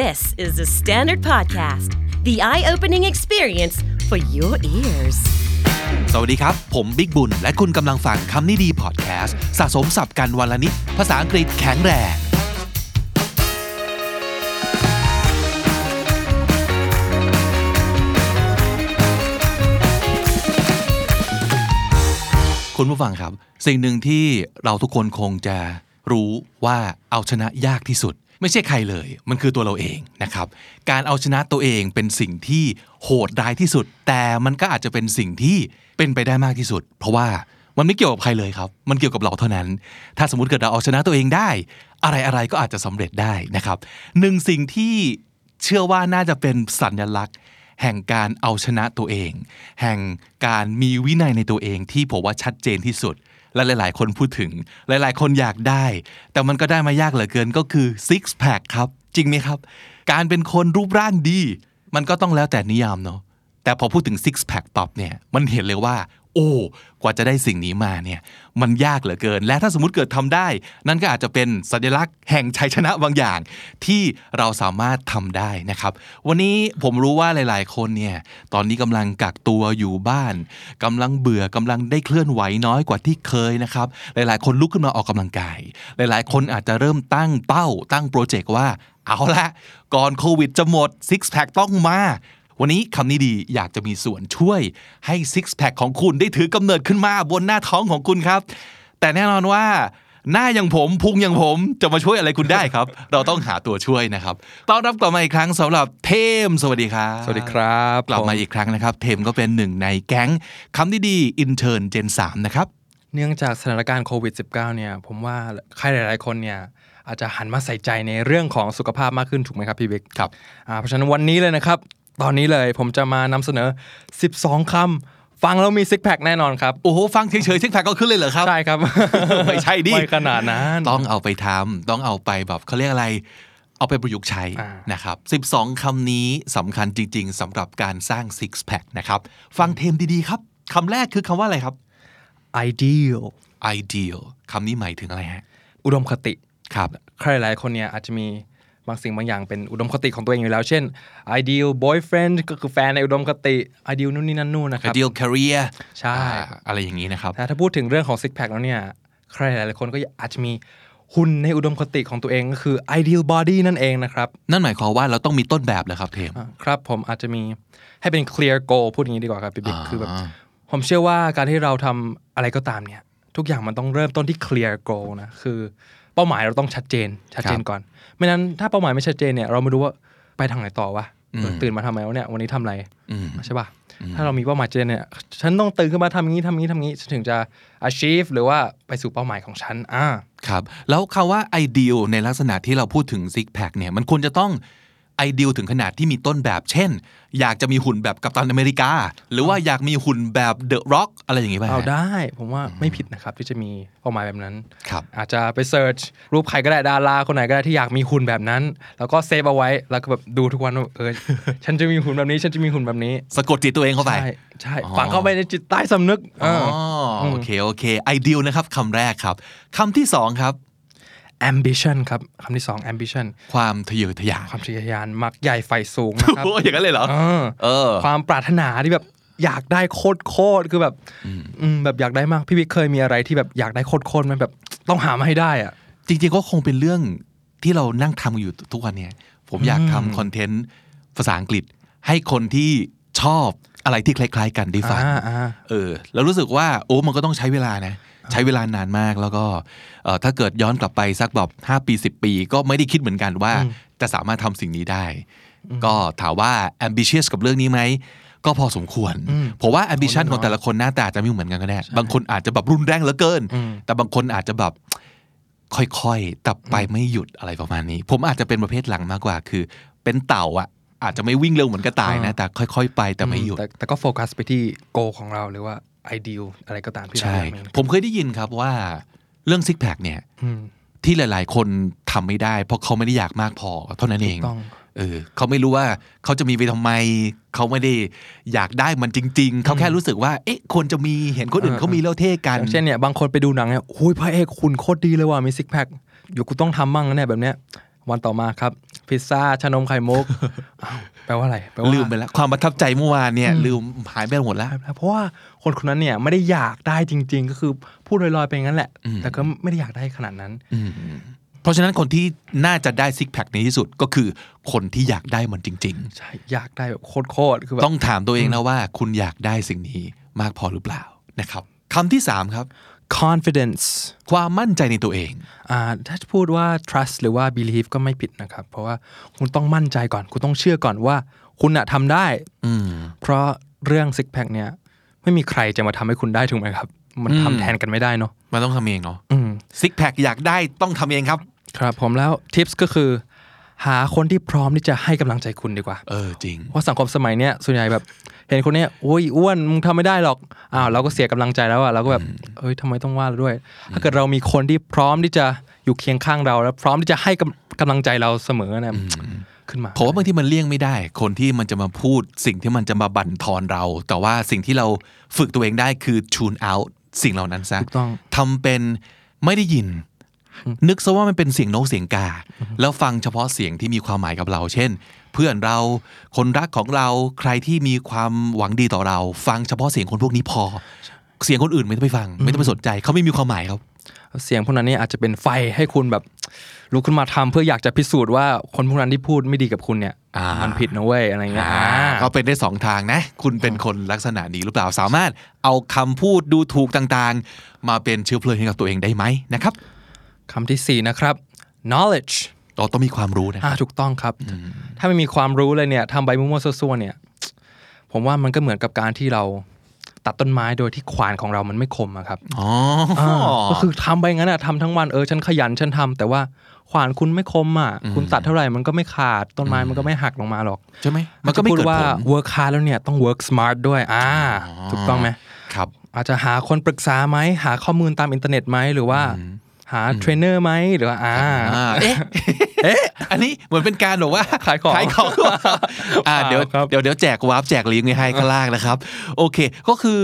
This is the Standard Podcast, the eye opening experience for your ears. สวัสดีครับ ผมบิ๊กบุญ และคุณกำลังฟังคำนี้ดีพอดแคสต์สะสมสับกันวันละนิด ภาษาอังกฤษแข็งแรง คุณผู้ฟังครับ สิ่งหนึ่งที่เราทุกคนคงจะรู้ว่าเอาชนะยากที่สุด ไม่ใช่ใครเลย มันคือตัวเราเองนะครับ การเอาชนะตัวเองเป็นสิ่งที่โหดร้ายที่สุด แต่มันก็อาจจะเป็นสิ่งที่เป็นไปได้มากที่สุด เพราะว่ามันไม่เกี่ยวกับใครเลยครับ มันเกี่ยวกับเราเท่านั้น ถ้าสมมติเกิดเราเอาชนะตัวเองได้ อะไรอะไรก็อาจจะสำเร็จได้นะครับ หนึ่งสิ่งที่เชื่อว่าน่าจะเป็นสัญลักษณ์ แห่งการเอาชนะตัวเอง แห่งการมีวินัยในตัวเองที่ผมว่าชัดเจนที่สุด และหลาย ๆ คนพูดถึงหลาย ๆ คนอยากได้ แต่มันก็ได้มายากเหลือเกินก็คือ six pack ครับ จริงไหมครับ การเป็นคนรูปร่างดี มันก็ต้องแล้วแต่นิยามเนาะแต่พอพูดถึง six pack ตอบเนี่ยมันเห็นเลยว่า โอ้กว่าจะได้สิ่งนี้มาเนี่ยมันยากเหลือเกิน และถ้าสมมติเกิดทำได้ นั่นก็อาจจะเป็นสัญลักษณ์แห่งชัยชนะบางอย่าง ที่เราสามารถทำได้นะครับ วันนี้ผมรู้ว่าหลาย ๆ คนเนี่ยตอนนี้กำลังกักตัวอยู่บ้านกำลังเบื่อกำลังได้เคลื่อนไหวน้อยกว่าที่เคยนะครับ หลาย ๆ คนลุกขึ้นมาออกกำลังกาย หลาย ๆ คนอาจจะเริ่มตั้งเป้าตั้งโปรเจกต์ว่าเอาละก่อนโควิดจะหมด six pack ต้องมา วันนี้คำนี้ดีอยากจะมีส่วนช่วยให้ซิกแพคของคุณได้ถือกำเนิดขึ้นมาบนหน้าท้องของคุณครับ แต่แน่นอนว่าหน้าอย่างผมพุงอย่างผมจะมาช่วยอะไรคุณได้ครับ เราต้องหาตัวช่วยนะครับต้อนรับกลับมาอีกครั้งสำหรับเทม สวัสดีครับสวัสดีครับกลับมาพบอีกครั้งนะครับ เทมก็เป็นหนึ่งในแก๊งคำนี้ดี intern gen สามนะครับเนื่องจากสถานการณ์โควิด -19 เนี่ยผมว่าใครหลาย ๆ คนเนี่ยอาจจะหันมาใส่ใจในเรื่องของสุขภาพมากขึ้นถูกไหมครับพี่บิ๊กครับอ่าเพราะฉะนั้นวันนี้เลยนะครับ ตอนนี้เลยผมจะมานำเสนอ 12คำฟังแล้วมี six pack แน่นอนครับโอ้โหฟังเฉยๆ six pack ก็ขึ้นเลยเหรอครับใช่ครับไม่ใช่ดิไม่ขนาดนั้นต้องเอาไปทำต้องเอาไปแบบเขาเรียกอะไรเอาไปประยุกต์ใช้อ่านะครับ 12 คำนี้สำคัญจริง ๆสำหรับการสร้าง six pack นะครับ ฟังเทมดีๆครับ คำแรกคือคำว่าอะไรครับ ideal ideal คำนี้หมายถึงอะไรฮะ อุดมคติ ครับ ใครหลายคนเนี่ยอาจจะมี บางสิ่งบางอย่างเป็นอุดมคติของตัวเองอยู่แล้ว เช่น ideal boyfriend ก็คือแฟนในอุดมคติ ideal นู่นนี่นั่นนู่นนะครับ ideal career ใช่อ่าอะไรอย่างนี้นะครับแต่ถ้าพูดถึงเรื่องของ six pack แล้วเนี่ยใครหลายๆคนก็อาจจะมีหุ่นในอุดมคติของตัวเองก็คือ ideal body นั่นเองนะครับ นั่นหมายความว่าเราต้องมีต้นแบบเลยครับเทมอะครับผมอาจจะมีให้เป็น clear goal พูดอย่างนี้ดีกว่าครับพี่บิ๊กอ่าคือแบบผมเชื่อว่าการที่เราทำอะไรก็ตามเนี่ย ทุกอย่างมันต้องเริ่มต้นที่ clear goal นะคือ เป้าหมายเราต้องชัดเจน ชัดเจนก่อน ไม่นั้นถ้าเป้าหมายไม่ชัดเจนเนี่ยเราไม่รู้ว่าไปทางไหนต่อวะเออตื่นมาทำไมวะเนี่ยวันนี้ทำอะไรอืมใช่ป่ะถ้าเรามีเป้าหมายเจนเนี่ยฉันต้องตื่นขึ้นมาทำอย่างนี้ทำอย่างนี้ทำอย่างนี้ฉันถึงจะ achieve หรือว่าไปสู่เป้าหมายของฉันอ่าครับ แล้วคำว่า ideal ในลักษณะที่เราพูดถึง six pack เนี่ยมันควรจะต้อง ideal ถึงขนาดที่มีต้นแบบ เช่น อยากจะมีหุ่นแบบกัปตันอเมริกา หรือว่าอยากมีหุ่นแบบ The Rock อะไรอย่างงี้ป่ะฮะเอาได้ ผมว่าไม่ผิดนะครับที่จะมีเป้าหมายแบบนั้นครับอาจจะไปเสิร์ชรูปใครก็ได้ดาราคนไหนก็ได้ที่อยากมีหุ่นแบบนั้น แล้วก็เซฟเอาไว้แล้วก็แบบดูทุกวันว่าเออฉันจะมีหุ่นแบบนี้ฉันจะมีหุ่นแบบนี้สะกดจิตตัวเองเข้าไปใช่ใช่อ๋อฝังเข้าไปในจิตใต้สำนึกอ๋อเออโอเคโอเค ideal นะครับคำแรกครับคำที่สองครับ ambition ครับคำที่สอง ambition ความทะเยอทะยานความทะเยอทะยานมักใหญ่ไฟสูงนะครับโอ้ยอย่างนั้นเลยเหรอเออเออ ความปรารถนาที่แบบอยากได้โคตรโคตรคือแบบอืมแบบอยากได้มากพี่วิกเคยมีอะไรที่แบบอยากได้โคตรโคตรไหมแบบต้องหามาให้ได้อะจริงๆก็คงเป็นเรื่องที่เรานั่งทำอยู่ทุกวันเนี่ย ผมอยากทำคอนเทนต์ภาษาอังกฤษ ให้คนที่ชอบอะไรที่คล้าย ๆ กันได้ฟังอ่าอ่าเออ แล้วรู้สึกว่าโอ้มันก็ต้องใช้เวลานะ ใช้เวลานานมากแล้วก็เอ่อถ้าเกิดย้อนกลับไปสักแบบ5ปี 10 ปี ก็ไม่ได้คิดเหมือนกันว่าจะสามารถทำสิ่งนี้ได้ ก็ถามว่า ambitious กับเรื่องนี้ไหมก็พอสมควรผมว่า ambition ของแต่ละคนหน้าตาจะไม่เหมือนกันก็ได้ บางคนอาจจะแบบรุนแรงเหลือเกิน แต่บางคนอาจจะแบบค่อยๆแต่ไปไม่หยุดอะไรประมาณนี้ ผมอาจจะเป็นประเภทหลังมากกว่า คือ เป็นเต่าอะ อาจจะไม่วิ่งเร็วเหมือนกระต่ายนะ แต่ค่อยๆ ไปแต่ไม่หยุด แต่แต่ก็โฟกัสไปที่โกของเราหรือว่า ideal อะไรก็ตามที่เราใช่อยากมีผมเคยได้ยินครับว่าเรื่องซิกแพคเนี่ยอืมที่หลาย ๆ คนทำไม่ได้ เพราะเขาไม่ได้อยากมากพอเท่านั้นเองต้องเออเขาไม่รู้ว่าเขาจะมีไปทำไม เขาไม่ได้อยากได้มันจริง ๆ เขาแค่รู้สึกว่า เอ๊ะควรจะมีเห็นคนอื่นเขามีแล้วเท่กันอย่างเช่นเนี่ยบางคนไปดูหนังเนี่ยโอ้ยพระเอกคุณโคตรดีเลยว่ะมีซิกแพคอยู่กูต้องทำมั่งนะเนี่ยแบบเนี้ย วันต่อมาครับ พิซซ่าชานมไข่มุกอ้าวแปลว่าอะไรแปลว่าลืมไปแล้วความประทับใจเมื่อวานเนี่ยลืมหายไปหมดแล้วเพราะว่าคนคนนั้นเนี่ยไม่ได้อยากได้จริง ๆ ก็คือพูดลอยๆไปงั้นแหละอืมแต่ก็ไม่ได้อยากได้ขนาดนั้นเพราะฉะนั้นคนที่น่าจะได้ซิกแพคในที่สุดก็คือคนที่อยากได้มันจริงใช่อยากได้แบบโคตรๆคือแบๆบต้องถามตัวเองนะว่า คุณอยากได้สิ่งนี้มากพอหรือเปล่านะครับคำที่สามครับ confidence ความมั่นใจในตัวเองอ่าถ้าจะพูดว่า trust หรือว่า believe ก็ไม่ผิดนะครับ เพราะว่าคุณต้องมั่นใจก่อน คุณต้องเชื่อก่อนว่า คุณอะทำได้อืมเพราะเรื่อง six pack เนี่ย ไม่มีใครจะมาทำให้คุณได้ถูกไหมครับ มันอืมทำแทนกันไม่ได้เนาะมันต้องทำเองเนาะอืมซิกแพคอยากได้ต้องทำเองครับ ครับผมแล้ว tips ก็คือ หาคนที่พร้อมที่จะให้กำลังใจคุณดีกว่า เออจริง เพราะสังคมสมัยเนี้ยส่วนใหญ่แบบ เห็นคนเนี้ยโอ้ยอ้วนมึงทำไม่ได้หรอกอ้าวเราก็เสียกำลังใจแล้วอะเราก็แบบเอ้ยทำไมต้องว่าเราด้วย ถ้าเกิดเรามีคนที่พร้อมที่จะอยู่เคียงข้างเราแล้ว พร้อมที่จะให้กำกำลังใจเราเสมอเนี่ยขึ้นมาผมว่าบางทีมันเลี่ยงไม่ได้ คนที่มันจะมาพูดสิ่งที่มันจะมาบั่นทอนเรา แต่ว่าสิ่งที่เราฝึกตัวเองได้คือ tune out สิ่งเหล่านั้นซะถูกต้องทำเป็นไม่ได้ยิน นึกซะว่ามันเป็นเสียงนกเสียงกา แล้วฟังเฉพาะเสียงที่มีความหมายกับเรา เช่น เพื่อนเรา คนรักของเราใครที่มีความหวังดีต่อเรา ฟังเฉพาะเสียงคนพวกนี้พอ เสียงคนอื่นไม่ต้องไปฟัง ไม่ต้องไปสนใจเขาไม่มีความหมายครับ เสียงพวกนั้นเนี่ยอาจจะเป็นไฟให้คุณแบบลุกขึ้นมาทำเพื่ออยากจะพิสูจน์ว่าคนพวกนั้นที่พูดไม่ดีกับคุณเนี่ยอ่ามัมันผิดนะเว้ยอะไรเงี้ยอ่าอ่าก็เป็นได้สองทางนะ คุณเป็นคนลักษณะนี้หรือเปล่าสามารถเอาคำพูดดูถูกต่างๆ มาเป็นเชื้อเพลิงให้กับตัวเองได้ไหมนะครับคำที่สี่นะครับ knowledge เราต้องมีความรู้นะคอ่ารับถูกต้องครับ ถ้าไม่มีความรู้เลยเนี่ยทำใบมั่วๆซั่วๆเนี่ย ผมว่ามันก็เหมือนกับการที่เราตัดต้นไม้โดยที่ขวานของเรามันไม่คมอะครับอ๋อออ่าก็คือทำไปงั้นอะทำทั้งวันเออฉันขยันฉันทำแต่ว่าขวานคุณไม่คมอะคุณตัดเท่าไหร่มันก็ไม่ขาดต้นไม้มันก็ไม่หักลงมาหรอกใช่ไหมมันก็ไม่จะพูเกิดว่าผล work hard แล้วเนี่ยต้อง work smart ด้วยอ่าถูกต้องไหมครับ อาจจะหาคนปรึกษาไหมหาข้อมูลตามอินเทอร์เน็ตไหมหรือว่าหาเทรนเนอร์ไหมหรือว่าอ่าอ่าเอ๊ะ เอ๊ะอันนี้เหมือนเป็นการบอกว่าขายของขายของอ่าเดี๋ยวครับเดี๋ยวเดี๋ยวแจก warp แจกลิงก์ไว้ให้ข้างล่างนะครับ โอเค ก็คือ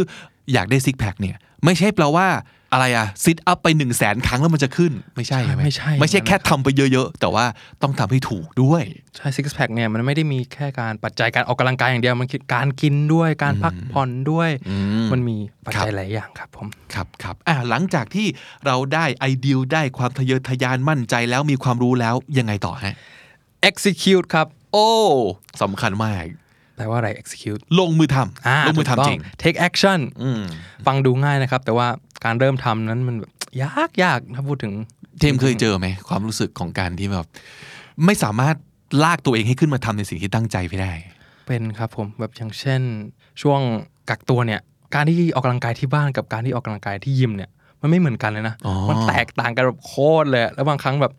อยากได้ six pack เนี่ย ไม่ใช่แปลว่า อะไรอะ sit up ไป1นึ่งแสนครั้งแล้วมันจะขึ้นไม่ใช่ใช่ไหมไม่ใช่ไม่ใช่แค่ทำไปเยอะๆ แต่ว่าต้องทำให้ถูกด้วย ใช่ six pack เนี่ยมันไม่ได้มีแค่การปัจจัยการออกกำลังกายอย่างเดียว มันคือการกินด้วยการพักผ่อนด้วยมมันมีปัจจัคยรับหลายอย่างครับผมครับครับอ่าหลังจากที่เราได้ไอเดียได้ความทะเยอทะยานมั่นใจแล้วมีความรู้แล้วยังไงต่อฮะ execute ครับ โอ้สำคัญมากแปลว่าอะไร execute ลงมือทอ่าำลงมือถูกต้ทำจริง take action อืมฟังดูง่ายนะครับ แต่ว่า การเริ่มทำนั้นมันแบบยากยากถ้าพูดถึงเทมเคยเจอไหมความรู้สึกของการที่แบบ ไม่สามารถลากตัวเองให้ขึ้นมาทำในสิ่งที่ตั้งใจไปได้ เป็นครับผมแบบอย่างเช่น ช่วงกักตัวเนี่ย การที่ออกกำลังกายที่บ้านกับการที่ออกกำลังกายที่ยิมเนี่ยมันไม่เหมือนกันเลยนะอ๋อมันแตกต่างกันแบบโคตรเลย แล้วบางครั้งแบบ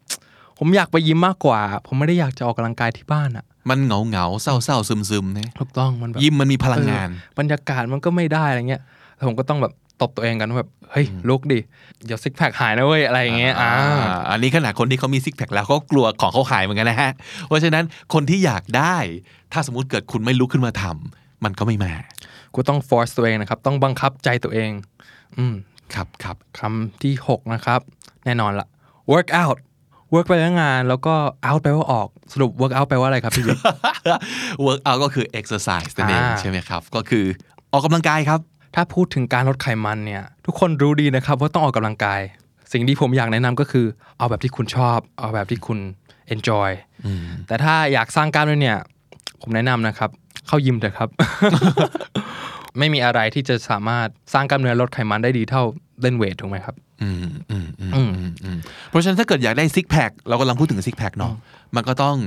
ผมอยากไปยิมมากกว่า ผมไม่ได้อยากจะออกกำลังกายที่บ้านอะมันเหงาเหงาๆเศร้าเศร้าซึมซึมๆนะถูกต้องมันแบบยิมมันมีพลังงานเออบรรยากาศมันก็ไม่ได้อะไรเงี้ยแล้วผมก็ต้องแบบ ตบตัวเองกันว่าแบบเฮ้ยลุกดิเดี๋ยวซิกแพคหายนะเว้ยอะไรอย่างเงี้ยอ่าอันนี้ขนาดคนที่เขามีซิกแพคแล้วก็กลัวของเขาหายเหมือนกันนะฮะเพราะฉะนั้นคนที่อยากได้ ถ้าสมมุติเกิดคุณไม่ลุกขึ้นมาทำมันก็ไม่มากูต้อง force ตัวเองนะครับ ต้องบังคับใจตัวเอง อืมครับครับคำที่ 6 นะครับ แน่นอนละ work out work ไปว่างาน แล้วก็ out ไปว่าออกสรุป work out แปลว่าอะไรครับพี่บิ๊ก work out ก็คือ exercise นั่นเองอ่าใช่ไหมครับ ก็คือออกกำลังกายครับ ถ้าพูดถึงการลดไขมันเนี่ยทุกคนรู้ดีนะครับว่าต้องออกกำลังกาย สิ่งที่ผมอยากแนะนำก็คือ เอาแบบที่คุณชอบ เอาแบบที่คุณ enjoy แต่ถ้าอยากสร้างกล้ามเนื้อเนี่ย ผมแนะนำนะครับ เข้ายิมเถอะครับ ไม่มีอะไรที่จะสามารถสร้างกล้ามเนื้อลดไขมันได้ดีเท่าเล่นเวทถูกไหมครับอืมอืมอืมอืมอืมเพราะฉะนั้นถ้าเกิดอยากได้ซิกแพคเรากำลังพูดถึงซิกแพคเนาะมันก็ต้อง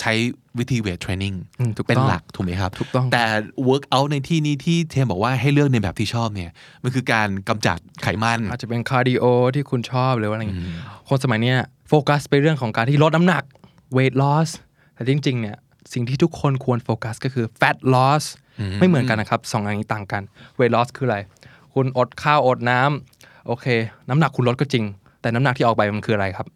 ใช้วิธีเวทเทรนนิ่งอืมถูกต้องเป็นหลักถูกไหมครับถูกต้องแต่ work out ในที่นี้ที่เทมบอกว่าให้เลือกในแบบที่ชอบเนี่ยมันคือการกำจัดไขมัน อาจจะเป็น cardio ที่คุณชอบหรือว่าอะไรอย่างเงี้ยคนสมัยเนี้ยโฟกัสไปเรื่องของการที่ลดน้ำหนัก weight loss แต่จริงๆเนี่ยสิ่งที่ทุกคนควรโฟกัสก็คือ fat loss ไม่เหมือนกันนะครับสองอย่างนี้ต่างกัน weight loss คืออะไร คุณอดข้าวอดน้ำโอเค น้ำหนักคุณลดก็จริง แต่น้ำหนักที่ออกไปมันคืออะไรครับ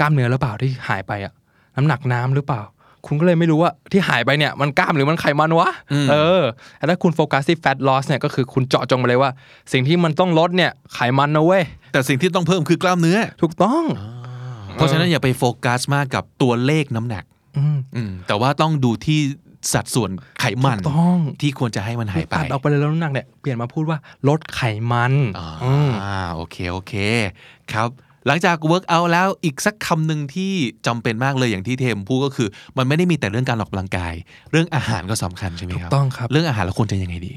กล้ามเนื้อหรือเปล่าที่หายไปอะน้ำหนักน้ำหรือเปล่า คุณก็เลยไม่รู้ว่าที่หายไปเนี่ยมันกล้ามหรือมันไขมันวะเออแต่ถ้าคุณโฟกัสที่ fat loss เนี่ยก็คือคุณเจาะจงไปเลยว่า สิ่งที่มันต้องลดเนี่ยไขมันนะเว้ยแต่สิ่งที่ต้องเพิ่มคือกล้ามเนื้อ ถูกต้อง เพราะฉะนั้นอย่าไปโฟกัสมากกับตัวเลขน้ำหนักอืมอืมแต่ว่าต้องดูที่สัดส่วนไขมันถูกต้องที่ควรจะให้มันหายไปตัดออกไปเลยแล้วน้ำหนักเนี่ยเปลี่ยนมาพูดว่าลดไขมันอ่าอืมโอเคโอเค ครับ หลังจาก work out แล้วอีกสักคำหนึ่งที่จำเป็นมากเลยอย่างที่เทมพูดก็คือ มันไม่ได้มีแต่เรื่องการออกกำลังกาย เรื่องอาหารก็สำคัญใช่ไหมครับถูกต้องครับ เรื่องอาหารเราควรจะยังไงดี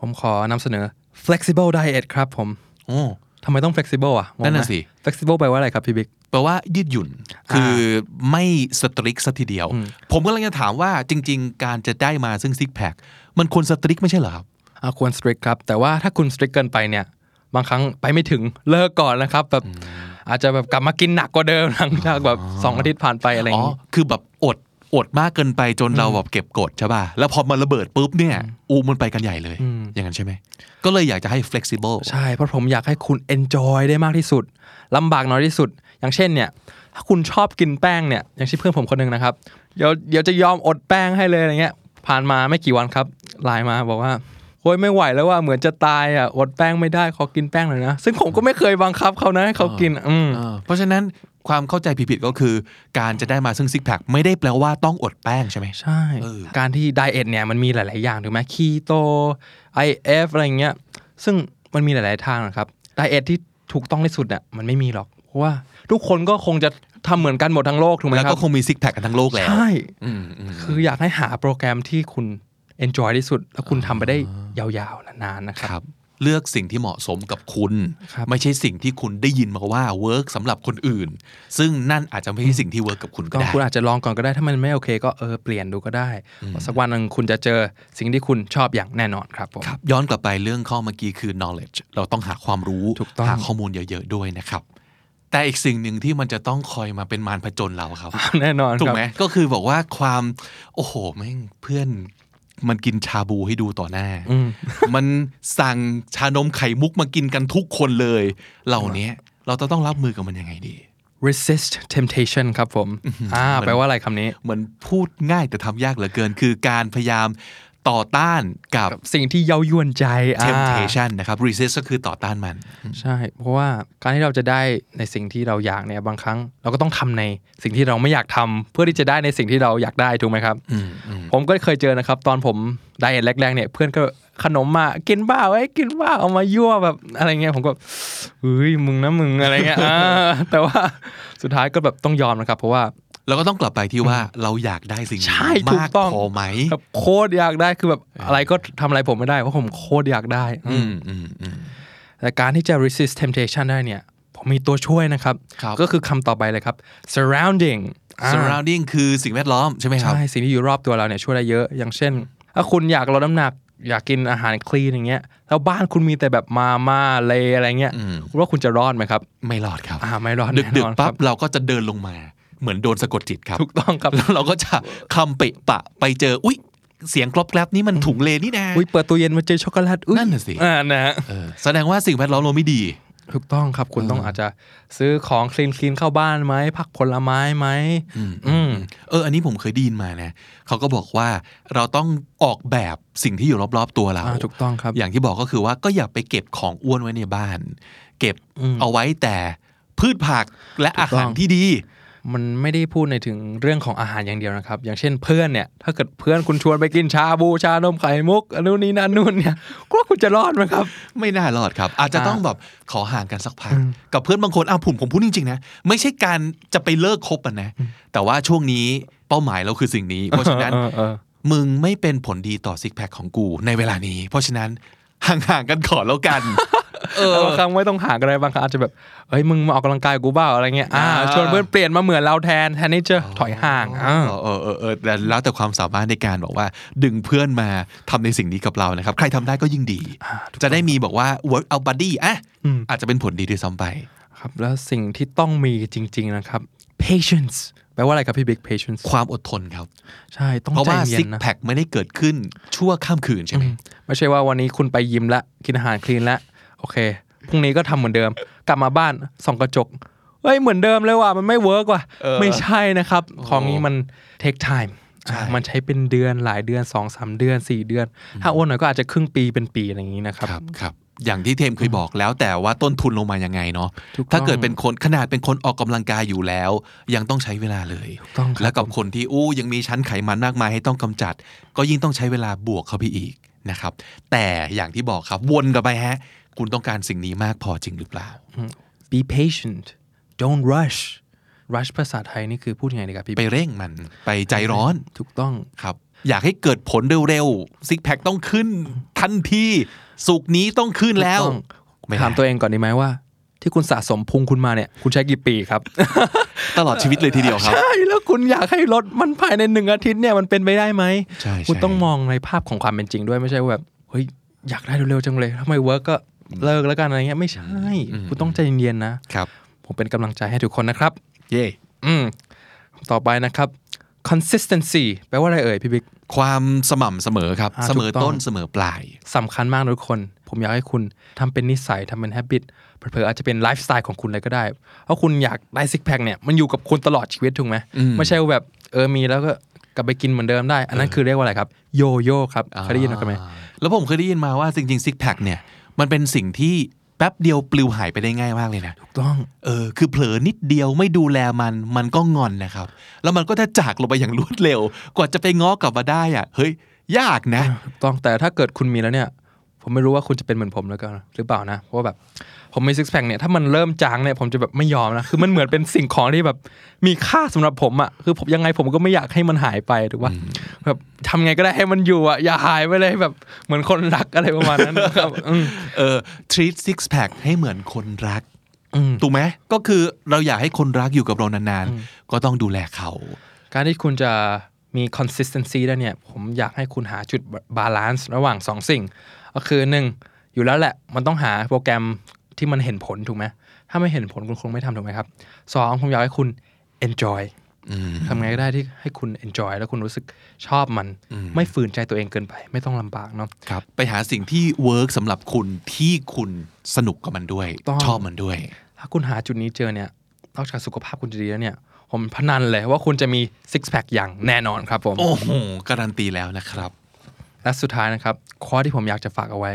ผมขอนำเสนอ flexible diet ครับผมโอ้ทำไมต้อง flexible อะงงไหมนั่นน่ะสิ flexible แปลว่าอะไรครับพี่บิ๊กแปลว่ายืดหยุ่น คือไม่สตริกสัทีเดียว ผมก็เลยจะถามว่าจริง ๆ การจะได้มาซึ่งซิกแพคมันควรสตริกไม่ใช่เหรอครับอะควร strict ครับ แต่ว่าถ้าคุณ strict เกินไปเนี่ย บางครั้งไปไม่ถึงเลิกก่อนนะครับแบบ อาจจะแบบกลับมากินหนักกว่าเดิมหลังจากแบบสองอาทิตย์ผ่านไปอะไรอย่างอ๋อนี้คือแบบอดอดมากเกินไปจนเราแบบเก็บกดใช่ป่ะ แล้วพอมันระเบิดปุ๊บเนี่ยอูมันไปกันใหญ่เลย อย่างนั้นใช่ไหม ก็เลยอยากจะให้ flexible ใช่ เพราะผมอยากให้คุณ enjoy ได้มากที่สุดลำบากน้อยที่สุด อย่างเช่นเนี่ย ถ้าคุณชอบกินแป้งเนี่ย อย่างเช่นเพื่อนผมคนหนึ่งนะครับ เดี๋ยวเดี๋ยวจะยอมอดแป้งให้เลยอะไรเงี้ย ผ่านมาไม่กี่วันครับ ไลน์มาบอกว่า โอ้ยไม่ไหวแล้วว่าเหมือนจะตายอะอดแป้งไม่ได้ขอกินแป้งหน่อยนะ ซึ่งผมก็ไม่เคยบังคับเขานะให้เขากินอืมเออเพราะฉะนั้นความเข้าใจผิดๆก็คือ การจะได้มาซึ่งซิกแพคไม่ได้แปลว่าต้องอดแป้งใช่ไหมใช่เออการที่ diet เนี่ยมันมีหลาย ๆ อย่างถูกไหมคีโต IF อะไรเงี้ยซึ่งมันมีหลาย ๆ ทางนะครับ diet ที่ถูกต้องที่สุดอะมันไม่มีหรอกเพราะว่าทุกคนก็คงจะทำเหมือนกันหมดทั้งโลกถูกไหมแล้วครับก็คงมีซิกแพคกันทั้งโลกแล้วใช่อืมอืมคืออยากให้หาโปรแกรมที่คุณ enjoy ที่สุด แล้วคุณทำไปได้ยาวๆ นานๆ นะครับ ครับ เลือกสิ่งที่เหมาะสมกับคุณครับไม่ใช่สิ่งที่คุณได้ยินมาว่า work สำหรับคนอื่น ซึ่งนั่นอาจจะไม่ใช่สิ่งที่ work กับคุณก็ก็ได้คุณอาจจะลองก่อนก็ได้ถ้ามันไม่โอเค ก็เออเปลี่ยนดูก็ได้สักวันหนึ่งคุณจะเจอสิ่งที่คุณชอบอย่างแน่นอนครับผมครับย้อนกลับไปเรื่องข้อเมื่อกี้คือ knowledge เราต้องหาความรู้ถูกต้องหาข้อมูลเยอะๆด้วยนะครับแต่อีกสิ่งหนึ่งที่มันจะต้องคอยมาเป็นมารผจญเราครับ แน่นอนถูครับถูกไหมก็คือบอกว่าความ โอ้โหแม่งเพื่อน มันกินชาบูให้ดูต่อหน้าอืมมันสั่งชานมไข่มุกมากินกันทุกคนเลย เหล่านี้เราจะต้องรับมือกับมันยังไงดี resist temptation ครับผม อ่า แปลว่าอะไรคำนี้ เหมือนพูดง่ายแต่ทำยากเหลือเกิน คือการพยายาม ต่อต้านกับสิ่งที่เย้ายวนใจอ่า temptation นะครับ resist ก็คือต่อต้านมัน ใช่ เพราะว่าการที่เราจะได้ในสิ่งที่เราอยากเนี่ยบางครั้ง เราก็ต้องทำในสิ่งที่เราไม่อยากทำเพื่อที่จะได้ในสิ่งที่เราอยากได้ถูกไหมครับอืมอืมผมก็เคยเจอนะครับ ตอนผมไดเอทแรกๆเนี่ยเพื่อนก็ขนมมากินบ้าไว้ยกินบ้าเอามายั่วแบบอะไรเงี้ยผมก็เฮ้ยมึงนะมึงอะไรเงี้ยอ่าแต่ว่าสุดท้ายก็แบบต้องยอมนะครับ เพราะว่า เราก็ต้องกลับไปที่ว่าเราอยากได้สิ่งใช่นี้ถูกมากต้องพอไหมแบบโคตรอยากได้คือแบบอะไรก็ทำอะไรผมไม่ได้เพราะผมโคตรอยากได้อือืมมอืมอืมแต่การที่จะ resist temptation ได้เนี่ย ผมมีตัวช่วยนะครับครับก็คือคำต่อไปเลยครับ surrounding อ่า surrounding คือสิ่งแวดล้อมใช่ไหมครับใช่สิ่งที่อยู่รอบตัวเราเนี่ยช่วยได้เยอะ อย่างเช่น ถ้าคุณอยากลดน้ำหนักอยากกินอาหารคลีนอย่างเงี้ยแล้วบ้านคุณมีแต่แบบมาม่าเลอะไรเงี้ยอืมคุณว่าคุณจะรอดไหมครับ ไม่รอดครับอ่าไม่รอดดึกแน่ดึนกอนๆปั๊บครับเราก็จะเดินลงมา เหมือนโดนสะกดจิตครับ ถูกต้องครับ แล้วเราก็จะคำเปะปะไปเจอ อุ๊ย เสียงกรอบแกรบนี่มันถุงเลนี่นะอุ้ยเปิดตู้เย็นมาเจอช็อกโกแลตอุ้ยนั่นน่ะสิอ่านะฮะเออแสดงว่าสิ่งแวดล้อมเราไม่ดี ถูกต้องครับ คุณต้องอาจจะซื้อของคลีนคลีนเข้าบ้านไหมผักผลไม้ไหมอืมเออ อันนี้ผมเคยได้ยินมานะเขาก็บอกว่าเราต้องออกแบบสิ่งที่อยู่รอบๆตัวเราอ่าถูกต้องครับ อย่างที่บอกก็คือว่าก็อย่าไปเก็บของอ้วนไว้ในบ้าน เก็บอืมเอาไว้แต่พืชผักและอาถูกต้หาองรที่ดี มันไม่ได้พูดในถึงเรื่องของอาหารอย่างเดียวนะครับ อย่างเช่นเพื่อนเนี่ยถ้าเกิดเพื่อนคุณชวนไปกินชาบูชานมไข่มุกอันนู้นนี่นั่นนู่นเนี่ยก็ว่าคุณจะรอดไหมครับ ไม่น่ารอดครับ อาจจะต้องแบบขอห่างกันสักพักกับเพื่อนบางคนอ้าวผมผมพูดจริงๆนะไม่ใช่การจะไปเลิกคบกันนะ แต่ว่าช่วงนี้เป้าหมายเราคือสิ่งนี้ เพราะฉะนั้นเออเออมึงไม่เป็นผลดีต่อซิกแพคของกูในเวลานี้ เพราะฉะนั้นห่างๆกันก่อนแล้วกัน เออแต่บางครั้งไม่ต้องห่างกันเลยบางครั้งอาจจะแบบเอ้ยมึงมาออกกำลังกายกับกูเปล่าอะไรเงี้ยอ่าอ่าชวนเพื่อนเปลี่ยนมาเหมือนเราแทนแทนที่จะถอยห่างอ่าเออเออเออแต่แล้วแต่ความสามารถในการบอกว่า ดึงเพื่อนมาทำในสิ่งนี้กับเรานะครับ ใครทำได้ก็ยิ่งดี จะได้มีบอกว่า work out buddy อะอาจจะเป็นผลดีด้วยซ้ำไปครับแล้วสิ่งที่ต้องมีจริง ๆนะครับ patience แปลว่าอะไรครับพี่บิ๊ก patience ความอดทนครับ ใช่ต้องใจเย็นนะเพราะว่าซิกแพคไม่ได้เกิดขึ้นชั่วข้ามคืนใช่ไหมไม่ใช่ว่าวันนี้คุณไปยิมละกินอาหาร clean ละโอเคพรุ่งนี้ก็ทำเหมือนเดิม กลับมาบ้านส่องกระจกเฮ้ยเหมือนเดิมเลยว่ะมันไม่ work ว่ะเออไม่ใช่นะครับ ของนี้มัน take time ใช่อะมันใช้เป็นเดือนหลายเดือน2อสเดือน 4 เดือน ถ้าอ้วนหน่อยก็อาจจะครึ่งปีเป็นปีอะไรอย่างนี้นะครับครับครับอย่างที่เทมเคยบอกแล้วแต่ว่าต้นทุนลงมายังไงเนาะถูกต้องถ้าเกิดเป็นคนขนาดเป็นคนออกกำลังกายอยู่แล้ว ยังต้องใช้เวลาเลยถูกต้องครับแล้วกับคนที่อู้ยังมีชั้นไขมันมากมายให้ต้องกำจัด ก็ยิ่งต้องใช้เวลาบวกเข้าไปอีกนะครับแต่อย่างที่บอกครับวนกลับไปฮะ คุณต้องการสิ่งนี้มากพอจริงหรือเปล่า be patient don't rush rush ภาษาไทยนี่คือพูดยังไงดีครับพี่ไปเร่งมันไปใจร้อนถูกต้องครับ อยากให้เกิดผลเร็วๆซิกแพคต้องขึ้นทันทีสุกร์นี้ต้องขึ้นแล้วถูกต้องไม่ได้ถามตัวเองก่อนดีไหมว่า ที่คุณสะสมพุงคุณมาเนี่ย คุณใช้กี่ปีครับ ตลอดชีวิตเลยทีเดียวครับ ใช่แล้วคุณอยากให้ลดมันภายในหนึ่งอาทิตย์เนี่ยมันเป็นไปได้ไหมใช่คุณใช่ต้องมองในภาพของความเป็นจริงด้วยไม่ใช่ว่าแบบเฮ้ยอยากได้เร็วๆจังเลยทำไม่ work ก็ เลิกแล้วกันอะไรเงี้ยไม่ใช่คุณต้องใจเย็นๆนะครับ ผมเป็นกำลังใจให้ทุกคนนะครับ เย่อืมต่อไปนะครับ consistency แปลว่าอะไรเอ่ยพี่บิ๊กความสม่ำเสมอครับอ่าถูกต้องต้นเสมอปลายสำคัญมากนะทุกคน ผมอยากให้คุณทำเป็นนิสัยทำเป็น habit เผลอๆอาจจะเป็นไลฟ์สไตล์ของคุณเลยก็ได้ เพราะคุณอยากได้ซิกแพคเนี่ยมันอยู่กับคุณตลอดชีวิตถูกไหมอืมไม่ใช่ว่าแบบเออมีแล้วก็กลับไปกินเหมือนเดิมได้ อันนั้นคือเรียกว่าอะไรครับ โยโย่ครับเคยได้ยินกันไหมอ่าแล้วผมเคยได้ยินมาว่าจริงๆซิกแพคเนี่ย มันเป็นสิ่งที่แป๊บเดียวปลิวหายไปได้ง่ายมากเลยนะถูกต้องเออคือเผลอนิดเดียวไม่ดูแลมันมันก็งอนนะครับ แล้วมันก็จะจากลงไปอย่างรวดเร็ว กว่าจะไปง้อกลับมาได้อะเฮ้ยยากนะถูกต้องแต่ถ้าเกิดคุณมีแล้วเนี่ย ผมไม่รู้ว่าคุณจะเป็นเหมือนผมแล้วกันหรือเปล่านะเพราะว่าแบบผมมีซิกแพคเนี่ยถ้ามันเริ่มจางเนี่ยผมจะแบบไม่ยอมนะคือมันเหมือนเป็นสิ่งของที่แบบมีค่าสำหรับผมอะคือผมยังไงผมก็ไม่อยากให้มันหายไปถูกป่ะแบบทำไงก็ได้ให้มันอยู่อะอย่าหายไปเลยแบบเหมือนคนรักอะไรประมาณนั้นครับอืมเออ treat six pack ให้เหมือนคนรักอืมถูกไหมก็คือเราอยากให้คนรักอยู่กับเรานานๆ ก็ต้องดูแลเขา การที่คุณจะมี consistency ได้เนี่ย ผมอยากให้คุณหาจุด balance ระหว่างสองสิ่ง ก็คือหนึ่งอยู่แล้วแหละ มันต้องหาโปรแกรมที่มันเห็นผลถูกไหมถ้าไม่เห็นผลคุณคงไม่ทำถูกไหมครับสองผมอยากให้คุณ enjoy อืมทำไงก็ได้ที่ให้คุณ enjoy แล้วคุณรู้สึกชอบมัน ไม่ฝืนใจตัวเองเกินไป ไม่ต้องลำบากเนาะครับไปหาสิ่งที่เวิร์กสำหรับคุณที่คุณสนุกกับมันด้วยต้องชอบมันด้วย ถ้าคุณหาจุดนี้เจอเนี่ยนอกจากสุขภาพคุณจะดีแล้วเนี่ย ผมพนันเลยว่าคุณจะมี six pack อย่างแน่นอนครับผม โอ้โห การันตีแล้วนะครับ และสุดท้ายนะครับข้อที่ผมอยากจะฝากเอาไว้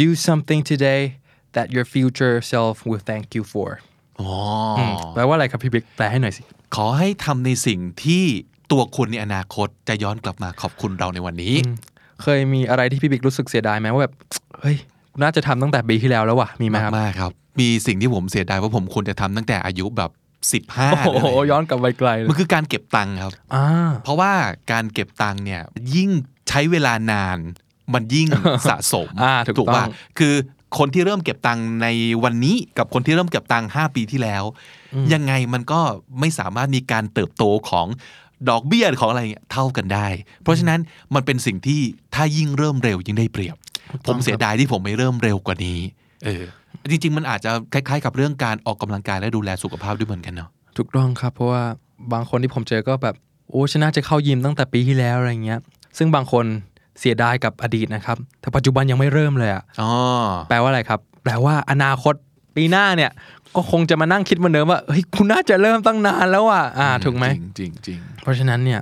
do something today that your future self will thank you for อ๋ออแปลว่าอะไรครับพี่บิ๊กแปลให้หน่อยสิ ขอให้ทำในสิ่งที่ตัวคุณในอนาคตจะย้อนกลับมาขอบคุณเราในวันนี้ เคยมีอะไรที่พี่บิ๊กรู้สึกเสียดายไหมว่าแบบเฮ้ยน่าจะทำตั้งแต่ปีที่แล้วแล้ววะมีไหมครับมากๆครับ มีสิ่งที่ผมเสียดายว่าผมควรจะทำตั้งแต่อายุแบบ15โอ้โหเลยย้อนกลับไปไกลเลยมันคือการเก็บตังค์ครับอ่าเพราะว่าการเก็บตังค์เนี่ยยิ่ง ใช้เวลานานมันยิ่งสะสมอ่าถูกต้องป่ะคือคนที่เริ่มเก็บตังค์ในวันนี้กับคนที่เริ่มเก็บตังค์5ปีที่แล้ว ยังไงมันก็ไม่สามารถมีการเติบโตของดอกเบี้ยของอะไรเงี้ยเท่ากันได้ เพราะฉะนั้นมันเป็นสิ่งที่ถ้ายิ่งเริ่มเร็วยิ่งได้เปรียบ ผมเสียดายที่ผมไม่เริ่มเร็วกว่านี้ เออ จริง ๆ มันอาจจะคล้ายๆ กับเรื่องการออกกำลังกายและดูแลสุขภาพด้วยเหมือนกันเนาะถูกต้องครับ เพราะว่าบางคนที่ผมเจอก็แบบโอ้ฉันน่าจะเข้ายิมตั้งแต่ปีที่แล้วอะไรเงี้ย ซึ่งบางคนเสียดายกับอดีตนะครับ แต่ปัจจุบันยังไม่เริ่มเลยอะอ๋อแปลว่าอะไรครับ แปลว่าอนาคตปีหน้าเนี่ย ก็คงจะมานั่งคิดเหมือนเดิมว่าเฮ้ยคุณน่าจะเริ่มตั้งนานแล้วอะอ่าถูกไหมจริงจริงเพราะฉะนั้นเนี่ย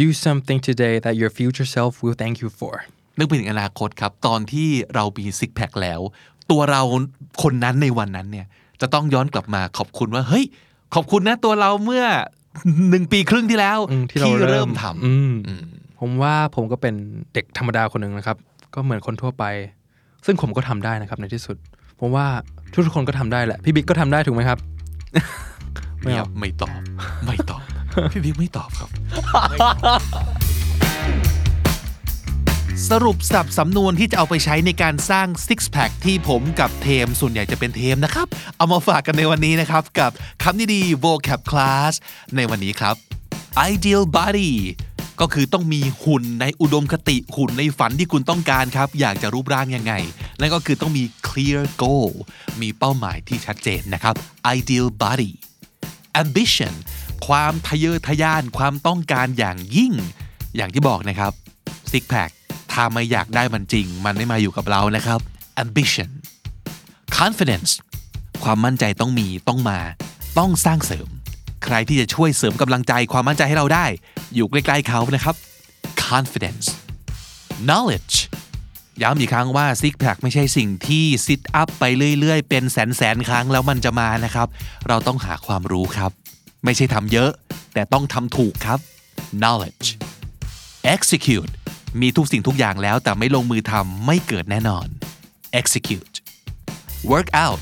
do something today that your future self will thank you for นึกไปถึงอนาคตครับ ตอนที่เรามีซิกแพคแล้ว ตัวเราคนนั้นในวันนั้นเนี่ย จะต้องย้อนกลับมาขอบคุณว่า เฮ้ย ขอบคุณนะตัวเราเมื่อหนึ่งปีครึ่งที่แล้วอืมที่เราเริ่เริ่มมทอืมำอืม ผมว่าผมก็เป็นเด็กธรรมดาคนหนึ่งนะครับ ก็เหมือนคนทั่วไป ซึ่งผมก็ทำได้นะครับในที่สุด ผมว่าทุกๆคนก็ทำได้แหละ พี่บิ๊กก็ทำได้ถูกไหมครับ ไม่เงียเอาบไม่ตอบ ไม่ตอบ พี่บิ๊กไม่ตอบครับ สรุปสับสำนวนที่จะเอาไปใช้ในการสร้าง six pack ที่ผมกับเทมส่วนใหญ่จะเป็นเทมนะครับ เอามาฝากกันในวันนี้นะครับ กับคำนี้ดี vocab class ในวันนี้ครับ ideal body ก็คือต้องมีหุ่นในอุดมคติหุ่นในฝันที่คุณต้องการครับ อยากจะรูปร่างยังไง นั่นก็คือต้องมี clear goal มีเป้าหมายที่ชัดเจนนะครับ ideal body ambition ความทะเยอทะยานความต้องการอย่างยิ่ง อย่างที่บอกนะครับ six pack ถ้าไม่อยากได้มันจริง มันไม่มาอยู่กับเรานะครับ ambition confidence ความมั่นใจต้องมีต้องมา ต้องสร้างเสริม ใครที่จะช่วยเสริมกำลังใจความมั่นใจให้เราได้ อยู่ใกล้ๆเขานะครับ confidence knowledge ย้ำอีกครั้งว่าซิกแพคไม่ใช่สิ่งที่ซิทอัพไปเรื่อยๆ เป็นแสนๆ ครั้งแล้วมันจะมานะครับ เราต้องหาความรู้ครับ ไม่ใช่ทำเยอะ แต่ต้องทำถูกครับ knowledge execute มีทุกสิ่งทุกอย่างแล้วแต่ไม่ลงมือทำไม่เกิดแน่นอน execute work out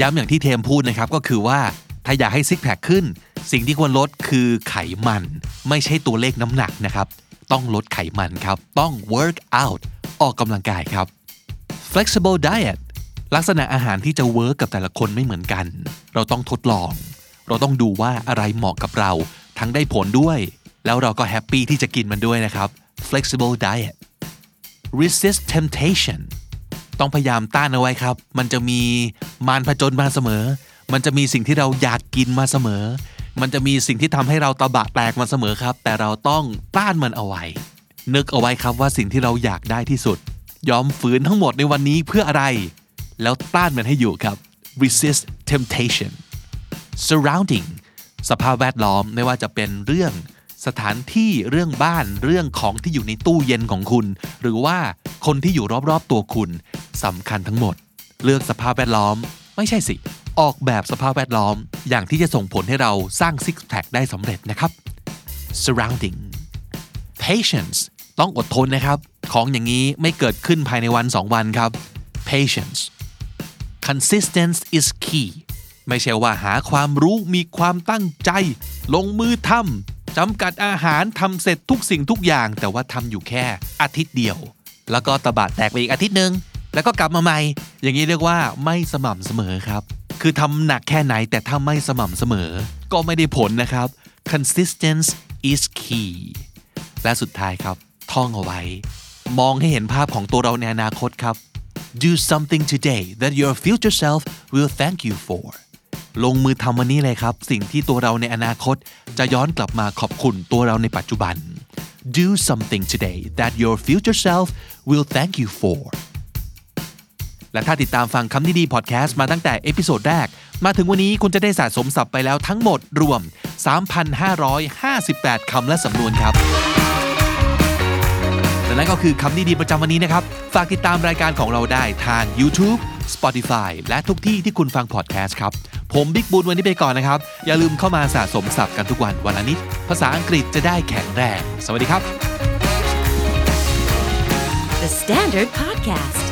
ย้ำอย่างที่เทมพูดนะครับก็คือว่าถ้าอยากให้ซิกแพคขึ้น สิ่งที่ควรลดคือไขมัน ไม่ใช่ตัวเลขน้ำหนักนะครับ ต้องลดไขมันครับ ต้อง work out ออกกำลังกายครับ flexible diet ลักษณะอาหารที่จะ work กับแต่ละคนไม่เหมือนกัน เราต้องทดลอง เราต้องดูว่าอะไรเหมาะกับเรา ทั้งได้ผลด้วย แล้วเราก็แฮปปี้ที่จะกินมันด้วยนะครับ flexible diet resist temptation ต้องพยายามต้านเอาไว้ครับ มันจะมีมารผจญมาเสมอ มันจะมีสิ่งที่เราอยากกินมาเสมอ มันจะมีสิ่งที่ทำให้เราตะบะแตกมาเสมอครับ แต่เราต้องต้านมันเอาไว้ นึกเอาไว้ครับว่าสิ่งที่เราอยากได้ที่สุด ยอมฝืนทั้งหมดในวันนี้เพื่ออะไร แล้วต้านมันให้อยู่ครับ resist temptation surrounding สภาพแวดล้อมไม่ว่าจะเป็นเรื่องสถานที่เรื่องบ้านเรื่องของที่อยู่ในตู้เย็นของคุณ หรือว่าคนที่อยู่รอบๆตัวคุณสำคัญทั้งหมด เลือกสภาพแวดล้อม ไม่ใช่สิ ออกแบบสภาพแวดล้อมอย่างที่จะส่งผลให้เราสร้างซิกแพคได้สำเร็จนะครับ surrounding patience ต้องอดทนนะครับ ของอย่างนี้ไม่เกิดขึ้นภายในวันสองวันครับ patience consistency is key ไม่ใช่ว่าหาความรู้มีความตั้งใจ ลงมือทำจำกัดอาหารทำเสร็จทุกสิ่งทุกอย่าง แต่ว่าทำอยู่แค่อาทิตย์เดียว แล้วก็ตะบะแตกไปอีกอาทิตย์หนึ่ง แล้วก็กลับมาใหม่ อย่างนี้เรียกว่าไม่สม่ำเสมอครับ คือทำหนักแค่ไหนแต่ถ้าไม่สม่ำเสมอ ก็ไม่ได้ผลนะครับ consistency is key และสุดท้ายครับ ท่องเอาไว้ มองให้เห็นภาพของตัวเราในอนาคตครับ do something today that your future self will thank you for ลงมือทำวันนี้เลยครับ สิ่งที่ตัวเราในอนาคต จะย้อนกลับมาขอบคุณตัวเราในปัจจุบัน do something today that your future self will thank you for และถ้าติดตามฟังคำนี้ดีพอดแคสต์มาตั้งแต่ episode แรก มาถึงวันนี้คุณจะได้สะสมศัพท์ไปแล้วทั้งหมดรวม 3,558 คำและสำนวนครับและนั่นก็คือคำนี้ดีประจำวันนี้นะครับ ฝากติดตามรายการของเราได้ทาง YouTube Spotify และทุกที่ที่คุณฟังพอดแคสต์ครับ ผมบิ๊กบูลวันนี้ไปก่อนนะครับ อย่าลืมเข้ามาสะสมศัพท์กันทุกวันวันละนิด ภาษาอังกฤษจะได้แข็งแรง สวัสดีครับ The Standard Podcast,